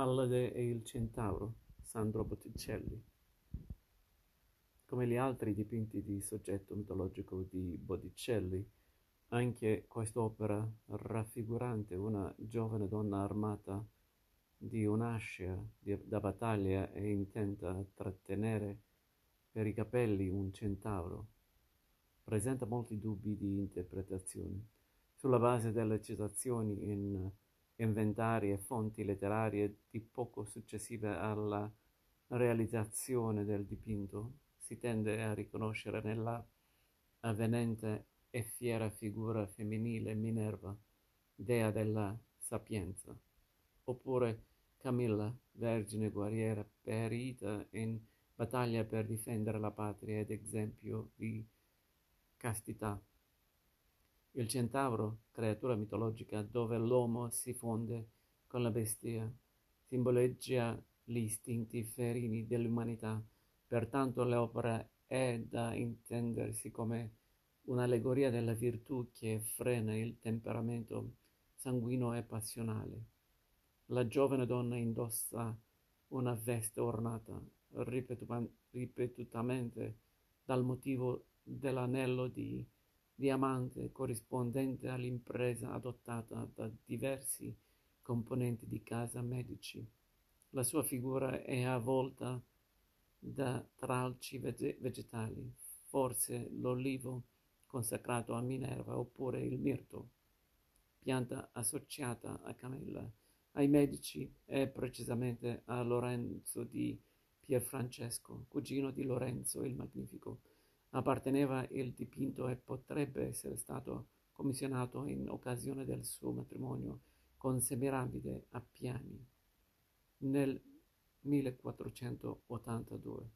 Allade e il Centauro, Sandro Botticelli. Come gli altri dipinti di soggetto mitologico di Botticelli, anche quest'opera, raffigurante una giovane donna armata di un'ascia da battaglia e intenta a trattenere per i capelli un centauro, presenta molti dubbi di interpretazione. Sulla base delle citazioni in inventari e fonti letterarie di poco successive alla realizzazione del dipinto, si tende a riconoscere nella avvenente e fiera figura femminile Minerva, dea della sapienza, oppure Camilla, vergine guerriera perita in battaglia per difendere la patria ed esempio di castità. Il centauro, creatura mitologica dove l'uomo si fonde con la bestia, simboleggia gli istinti ferini dell'umanità, pertanto l'opera è da intendersi come un'allegoria della virtù che frena il temperamento sanguigno e passionale. La giovane donna indossa una veste ornata ripetutamente dal motivo dell'anello di diamante corrispondente all'impresa adottata da diversi componenti di casa medici. La sua figura è avvolta da tralci vegetali, forse l'olivo consacrato a Minerva oppure il mirto, pianta associata a Camilla, ai medici e precisamente a Lorenzo di Pierfrancesco, cugino di Lorenzo il Magnifico apparteneva il dipinto e potrebbe essere stato commissionato in occasione del suo matrimonio con Semiramide a Piani nel 1482.